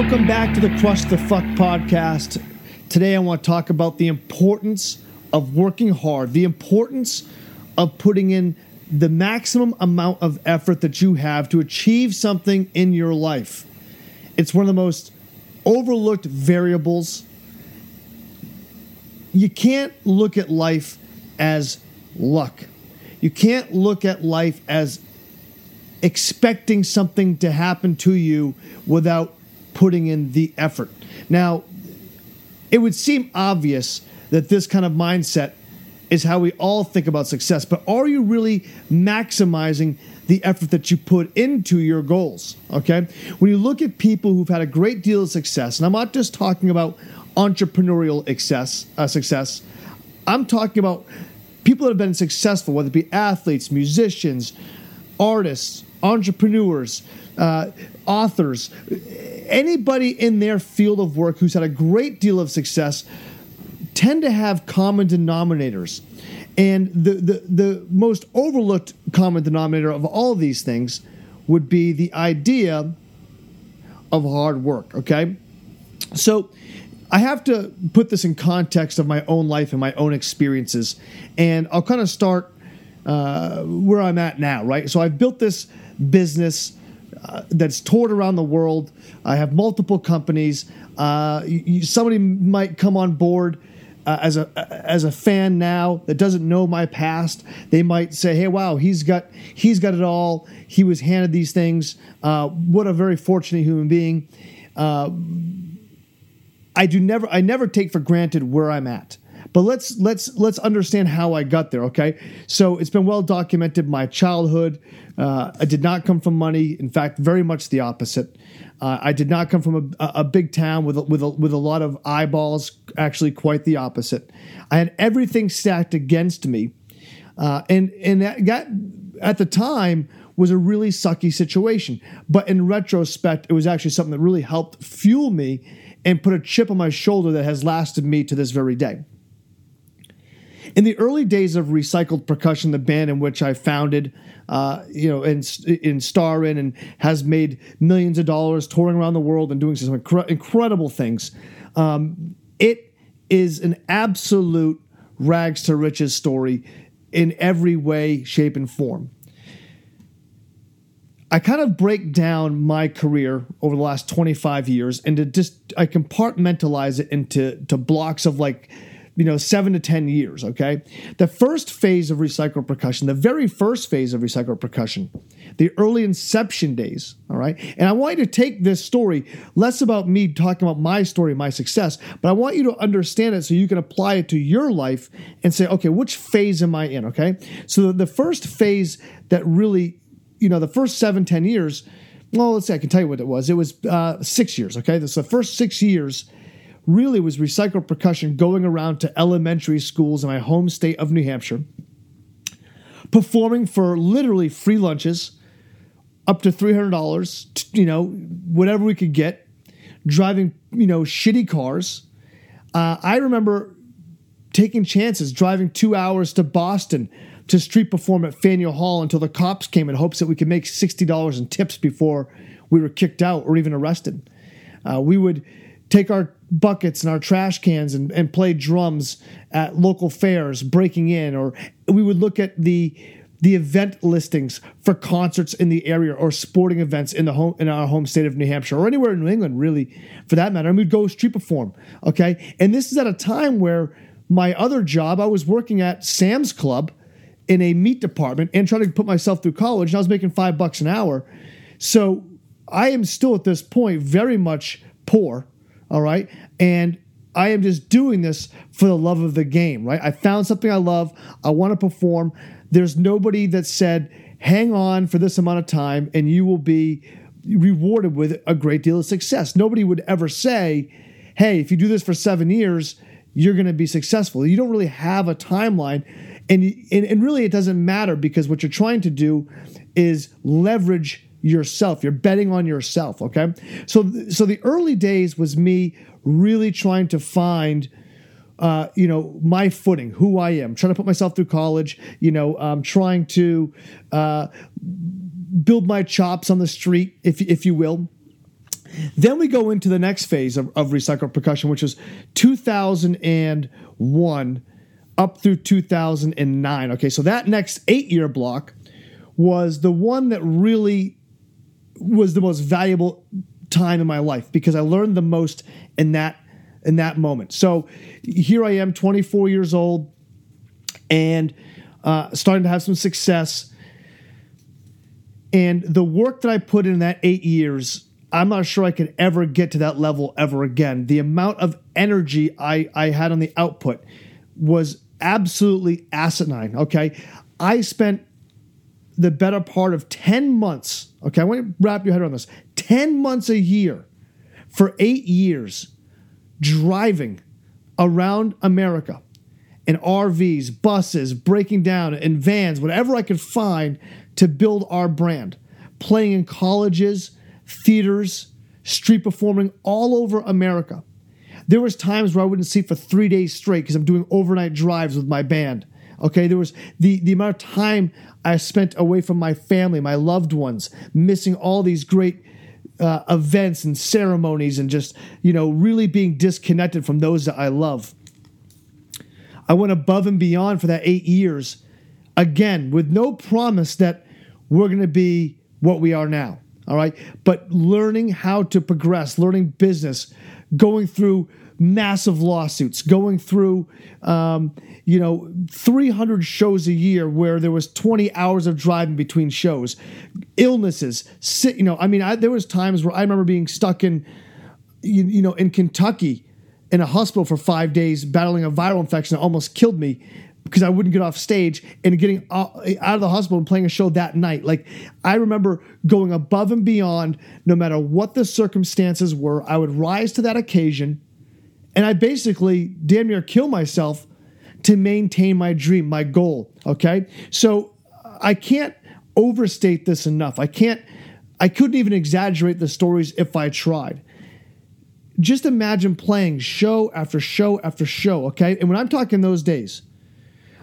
Welcome back to the Crush the Fuck podcast. Today I want to talk about the importance of working hard, the importance of putting in the maximum amount of effort that you have to achieve something in your life. It's one of the most overlooked variables. You can't look at life as luck. You can't look at life as expecting something to happen to you without putting in the effort. Now, it would seem obvious that this kind of mindset is how we all think about success, but are you really maximizing the effort that you put into your goals? Okay? When you look at people who've had a great deal of success, and I'm not just talking about entrepreneurial success, uh, success I'm talking about people that have been successful, whether it be athletes, musicians, artists, entrepreneurs, uh, authors, anybody in their field of work who's had a great deal of success tend to have common denominators. And the, the, the most overlooked common denominator of all these things would be the idea of hard work, okay? So I have to put this in context of my own life and my own experiences. And I'll kind of start uh, where I'm at now, right? So I've built this business uh, that's toured around the world. I have multiple companies. Uh, you, somebody might come on board uh, as a as a fan now that doesn't know my past. They might say, "Hey, wow, he's got he's got it all. He was handed these things. Uh, what a very fortunate human being." Uh, I do never I never take for granted where I'm at. But let's let's let's understand how I got there. Okay, so it's been well documented. My childhood, uh, I did not come from money. In fact, very much the opposite. Uh, I did not come from a, a big town with a, with a, with a lot of eyeballs. Actually, quite the opposite. I had everything stacked against me, uh, and and that, that at the time was a really sucky situation. But in retrospect, it was actually something that really helped fuel me and put a chip on my shoulder that has lasted me to this very day. In the early days of Recycled Percussion, the band in which I founded, uh, you know, and in star in and has made millions of dollars touring around the world and doing some incre- incredible things, um, it is an absolute rags to riches story in every way, shape, and form. I kind of break down my career over the last 25 years and to just I compartmentalize it into to blocks of like you know, seven to 10 years, okay? The first phase of recycled percussion, the very first phase of recycled percussion, the early inception days, all right? And I want you to take this story less about me talking about my story, my success, but I want you to understand it so you can apply it to your life and say, okay, which phase am I in, okay? So the first phase that really, you know, the first seven, 10 years, well, let's say I can tell you what it was. It was uh, six years, okay? So the first six years really was recycled percussion going around to elementary schools in my home state of New Hampshire, performing for literally free lunches, up to $300, you know, whatever we could get, driving, you know, shitty cars. Uh, I remember taking chances, driving two hours to Boston to street perform at Faneuil Hall until the cops came in hopes that we could make $60 in tips before we were kicked out or even arrested. Uh, we would take our buckets and our trash cans and, and play drums at local fairs breaking in or we would look at the the event listings for concerts in the area or sporting events in the home in our home state of New Hampshire or anywhere in New England really for that matter. And we'd go street perform okay? And this is at a time where my other job I was working at Sam's Club in a meat department and trying to put myself through college and I was making 5 bucks an hour. So I am still at this point very much poor all right. And I am just doing this for the love of the game, right? I found something I love. I want to perform. There's nobody that said, hang on for this amount of time and you will be rewarded with a great deal of success. Nobody would ever say, hey, if you do this for seven years, you're going to be successful. You don't really have a timeline. And, and, and really, it doesn't matter because what you're trying to do is leverage yourself. You're betting on yourself, okay? So so the early days was me really trying to find uh, you know, my footing, who I am, trying to put myself through college, you know, um, trying to uh, build my chops on the street, if, if you will. Then we go into the next phase of, of recycled percussion, which was 2001 up through 2009. Okay, so that next eight year block was the one that really was the most valuable time in my life because I learned the most in that in that moment. So here I am, 24 years old, and uh, starting to have some success. And the work that I put in that eight years, I'm not sure I could ever get to that level ever again. The amount of energy I, I had on the output was absolutely asinine. Okay. I spent the better part of 10 months. Okay. I want you to wrap your head around this 10 months a year for eight years driving around America in RVs, buses, breaking down in vans, whatever I could find to build our brand. Playing in colleges, theaters, street performing all over America. There was times where I wouldn't sleep for three days straight because I'm doing overnight drives with my band. Okay, there was the the amount of time I spent away from my family, my loved ones, missing all these great uh, events and ceremonies, and just you know really being disconnected from those that I love. I went above and beyond for that eight years, again with no promise that we're going to be what we are now. All right, but learning how to progress, learning business, going through massive lawsuits, going through, um, you know, 300 shows a year where there was 20 hours of driving between shows, illnesses, sit, you know, I mean, I, there was times where I remember being stuck in, you, you know, in Kentucky in a hospital for five days battling a viral infection that almost killed me because I wouldn't get off stage and getting out of the hospital and playing a show that night. Like I remember going above and beyond, no matter what the circumstances were. I would rise to that occasion and I basically damn near kill myself to maintain my dream, my goal. Okay. So uh, I can't overstate this enough. I can't, I couldn't even exaggerate the stories if I tried. Just imagine playing show after show after show. Okay. And when I'm talking those days,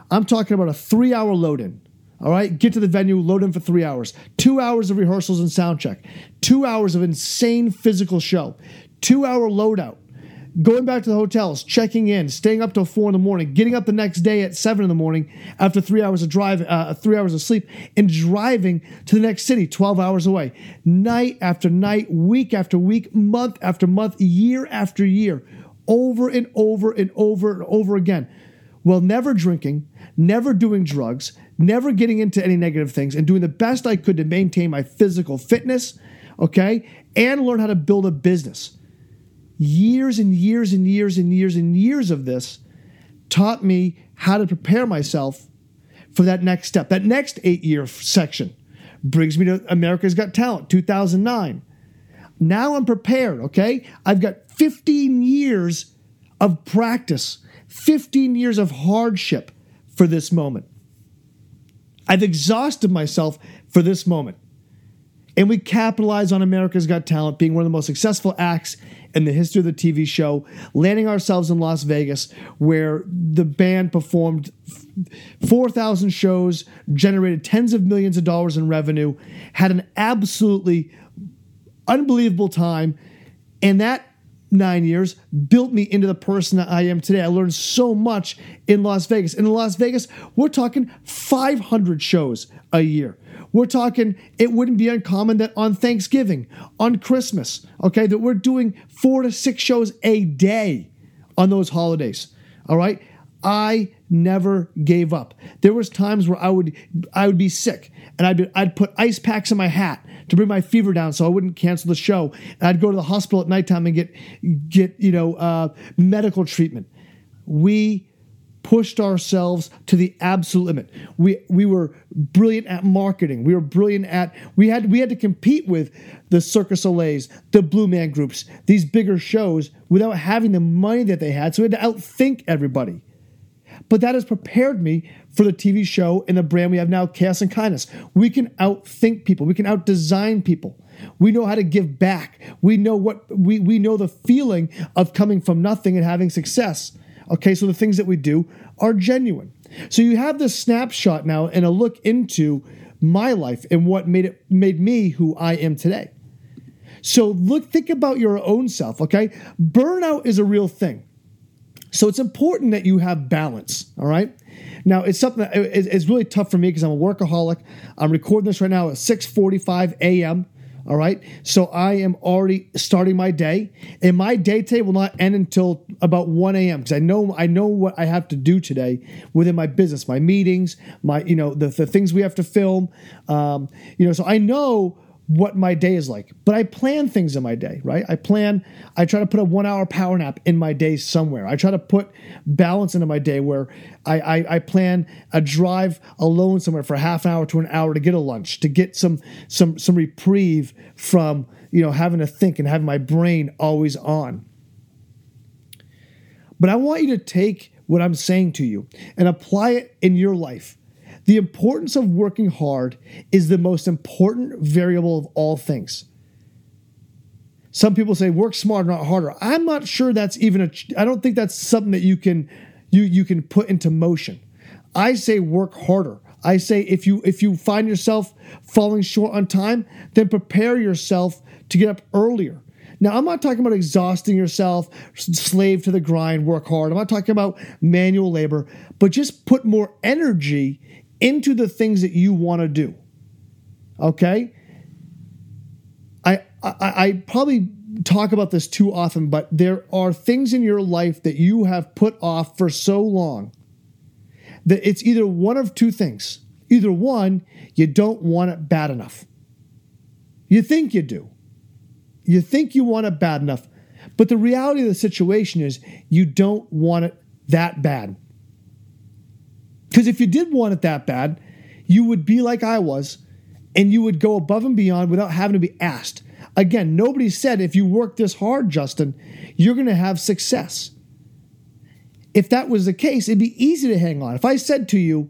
I'm talking about a three hour load in. All right, get to the venue, load in for three hours, two hours of rehearsals and sound check, two hours of insane physical show, two hour loadout, going back to the hotels, checking in, staying up till four in the morning, getting up the next day at seven in the morning after three hours of drive, uh, three hours of sleep, and driving to the next city, 12 hours away, night after night, week after week, month after month, year after year, over and over and over and over again. Well, never drinking, never doing drugs, never getting into any negative things, and doing the best I could to maintain my physical fitness, okay, and learn how to build a business years and years and years and years and years of this taught me how to prepare myself for that next step. That next eight year section brings me to America's Got Talent 2009. Now I'm prepared, okay? I've got 15 years of practice, 15 years of hardship for this moment. I've exhausted myself for this moment. And we capitalize on America's Got Talent being one of the most successful acts in the history of the TV show, landing ourselves in Las Vegas, where the band performed 4,000 shows, generated tens of millions of dollars in revenue, had an absolutely unbelievable time. And that nine years built me into the person that I am today. I learned so much in Las Vegas. And in Las Vegas, we're talking 500 shows a year. We're talking, it wouldn't be uncommon that on Thanksgiving, on Christmas, okay, that we're doing four to six shows a day on those holidays. All right. I never gave up. There was times where I would I would be sick and I'd be, I'd put ice packs in my hat to bring my fever down so I wouldn't cancel the show. And I'd go to the hospital at nighttime and get get you know uh, medical treatment. We pushed ourselves to the absolute limit. We we were brilliant at marketing. We were brilliant at we had we had to compete with the Circus Soleils, the Blue Man groups, these bigger shows without having the money that they had. So we had to outthink everybody. But that has prepared me for the TV show and the brand we have now, Chaos and Kindness. We can outthink people. We can outdesign people. We know how to give back. We know what we, we know the feeling of coming from nothing and having success. Okay, so the things that we do are genuine. So you have this snapshot now and a look into my life and what made it made me who I am today. So look, think about your own self, okay? Burnout is a real thing. So it's important that you have balance, all right? Now, it's something that it's really tough for me because I'm a workaholic. I'm recording this right now at 6:45 a.m. All right. So I am already starting my day, and my day today will not end until about 1 a.m. because I know I know what I have to do today within my business, my meetings, my you know the, the things we have to film. Um, you know, so I know what my day is like. But I plan things in my day, right? I plan, I try to put a one hour power nap in my day somewhere. I try to put balance into my day where I, I, I plan a drive alone somewhere for half an hour to an hour to get a lunch, to get some some some reprieve from, you know, having to think and having my brain always on. But I want you to take what I'm saying to you and apply it in your life. The importance of working hard is the most important variable of all things. Some people say work smarter, not harder. I'm not sure that's even a I don't think that's something that you can you you can put into motion. I say work harder. I say if you if you find yourself falling short on time, then prepare yourself to get up earlier. Now, I'm not talking about exhausting yourself, slave to the grind, work hard. I'm not talking about manual labor, but just put more energy into the things that you want to do. Okay? I, I, I probably talk about this too often, but there are things in your life that you have put off for so long that it's either one of two things. Either one, you don't want it bad enough. You think you do. You think you want it bad enough. But the reality of the situation is you don't want it that bad. Because if you did want it that bad, you would be like I was and you would go above and beyond without having to be asked. Again, nobody said if you work this hard, Justin, you're going to have success. If that was the case, it'd be easy to hang on. If I said to you,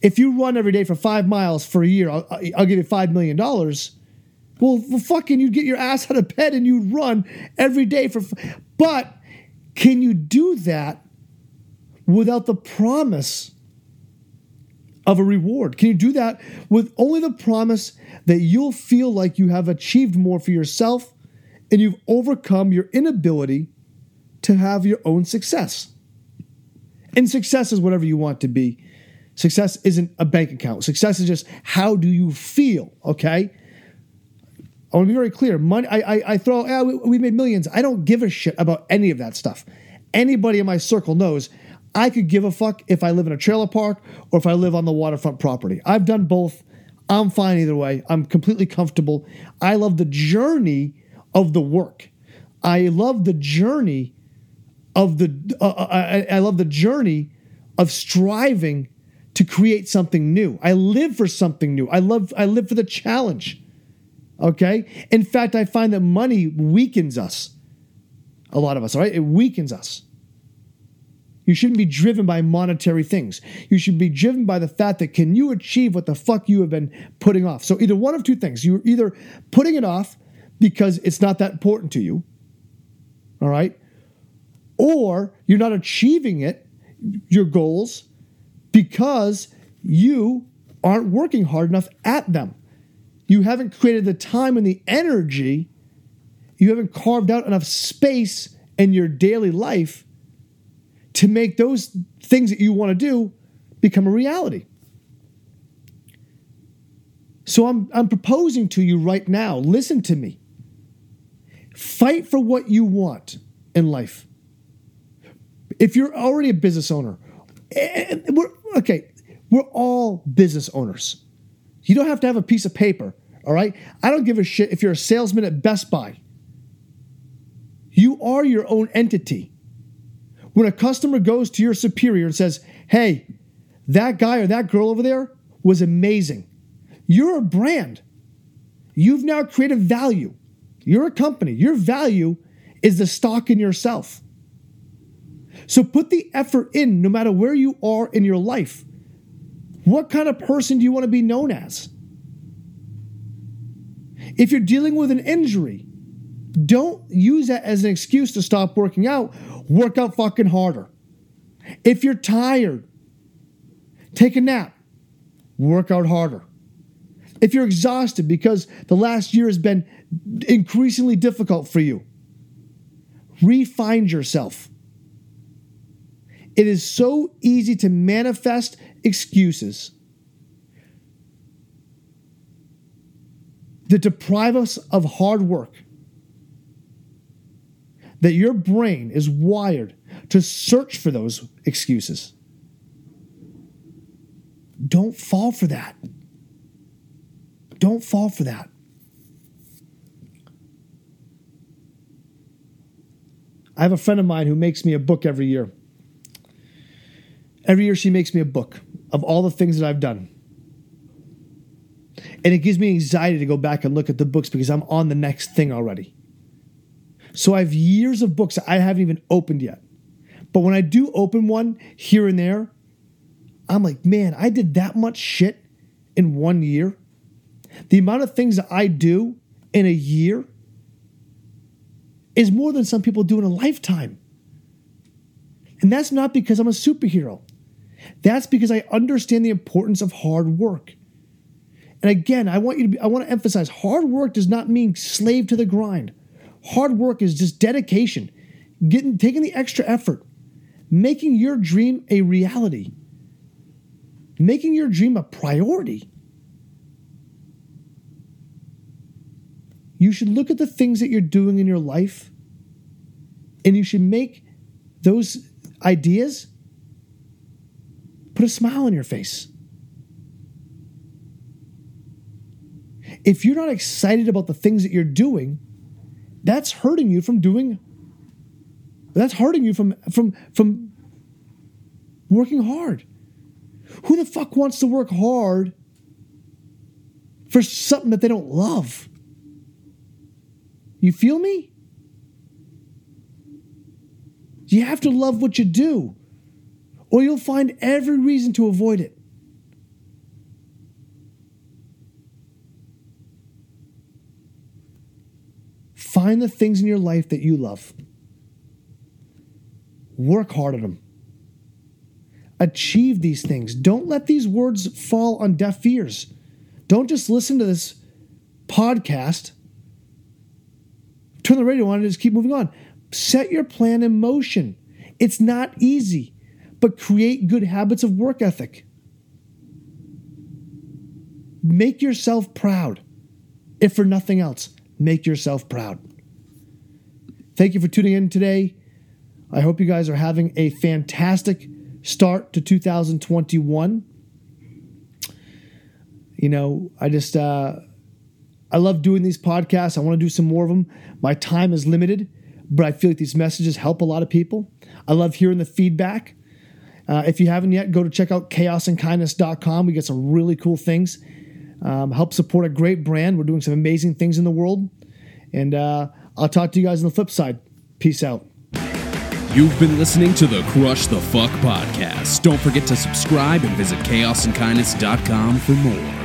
if you run every day for five miles for a year, I'll, I'll give you $5 million. Well, well, fucking, you'd get your ass out of bed and you'd run every day for. But can you do that without the promise of a reward? Can you do that with only the promise that you'll feel like you have achieved more for yourself and you've overcome your inability to have your own success? And success is whatever you want to be. Success isn't a bank account. Success is just how do you feel, okay? I want to be very clear. Money, I, I, I throw, yeah, we, we made millions. I don't give a shit about any of that stuff. Anybody in my circle knows I could give a fuck if I live in a trailer park or if I live on the waterfront property. I've done both. I'm fine either way. I'm completely comfortable. I love the journey of the work. I love the journey of the uh, uh I, I love the journey of striving to create something new. I live for something new. I love I live for the challenge. Okay? In fact, I find that money weakens us. A lot of us, all right? It weakens us. You shouldn't be driven by monetary things. You should be driven by the fact that can you achieve what the fuck you have been putting off? So either one of two things. You're either putting it off because it's not that important to you, all right? Or you're not achieving it, your goals, because you aren't working hard enough at them. You haven't created the time and the energy, you haven't carved out enough space in your daily life to make those things that you want to do become a reality. So I'm, I'm proposing to you right now listen to me. Fight for what you want in life. If you're already a business owner, eh, eh, eh, we're, okay, we're all business owners. You don't have to have a piece of paper, all right? I don't give a shit if you're a salesman at Best Buy. You are your own entity. When a customer goes to your superior and says, hey, that guy or that girl over there was amazing, you're a brand. You've now created value. You're a company. Your value is the stock in yourself. So put the effort in no matter where you are in your life. What kind of person do you want to be known as? If you're dealing with an injury, don't use that as an excuse to stop working out work out fucking harder. If you're tired, take a nap, work out harder. If you're exhausted because the last year has been increasingly difficult for you. Refind yourself. It is so easy to manifest excuses that deprive us of hard work. That your brain is wired to search for those excuses. Don't fall for that. Don't fall for that. I have a friend of mine who makes me a book every year. Every year, she makes me a book of all the things that I've done. And it gives me anxiety to go back and look at the books because I'm on the next thing already. So I have years of books I haven't even opened yet. But when I do open one here and there, I'm like, man, I did that much shit in one year. The amount of things that I do in a year is more than some people do in a lifetime. And that's not because I'm a superhero. That's because I understand the importance of hard work. And again, I want you to be, I want to emphasize hard work does not mean slave to the grind. Hard work is just dedication, getting taking the extra effort, making your dream a reality, making your dream a priority. You should look at the things that you're doing in your life and you should make those ideas put a smile on your face. If you're not excited about the things that you're doing, that's hurting you from doing that's hurting you from from from working hard. Who the fuck wants to work hard for something that they don't love? You feel me? You have to love what you do, or you'll find every reason to avoid it. Find the things in your life that you love. Work hard at them. Achieve these things. Don't let these words fall on deaf ears. Don't just listen to this podcast, turn the radio on, and just keep moving on. Set your plan in motion. It's not easy, but create good habits of work ethic. Make yourself proud. If for nothing else, make yourself proud. Thank you for tuning in today. I hope you guys are having a fantastic start to 2021. You know, I just, uh, I love doing these podcasts. I want to do some more of them. My time is limited, but I feel like these messages help a lot of people. I love hearing the feedback. Uh, if you haven't yet, go to check out chaosandkindness.com. We get some really cool things. Um, help support a great brand. We're doing some amazing things in the world. And uh, I'll talk to you guys on the flip side. Peace out. You've been listening to the Crush the Fuck podcast. Don't forget to subscribe and visit chaosandkindness.com for more.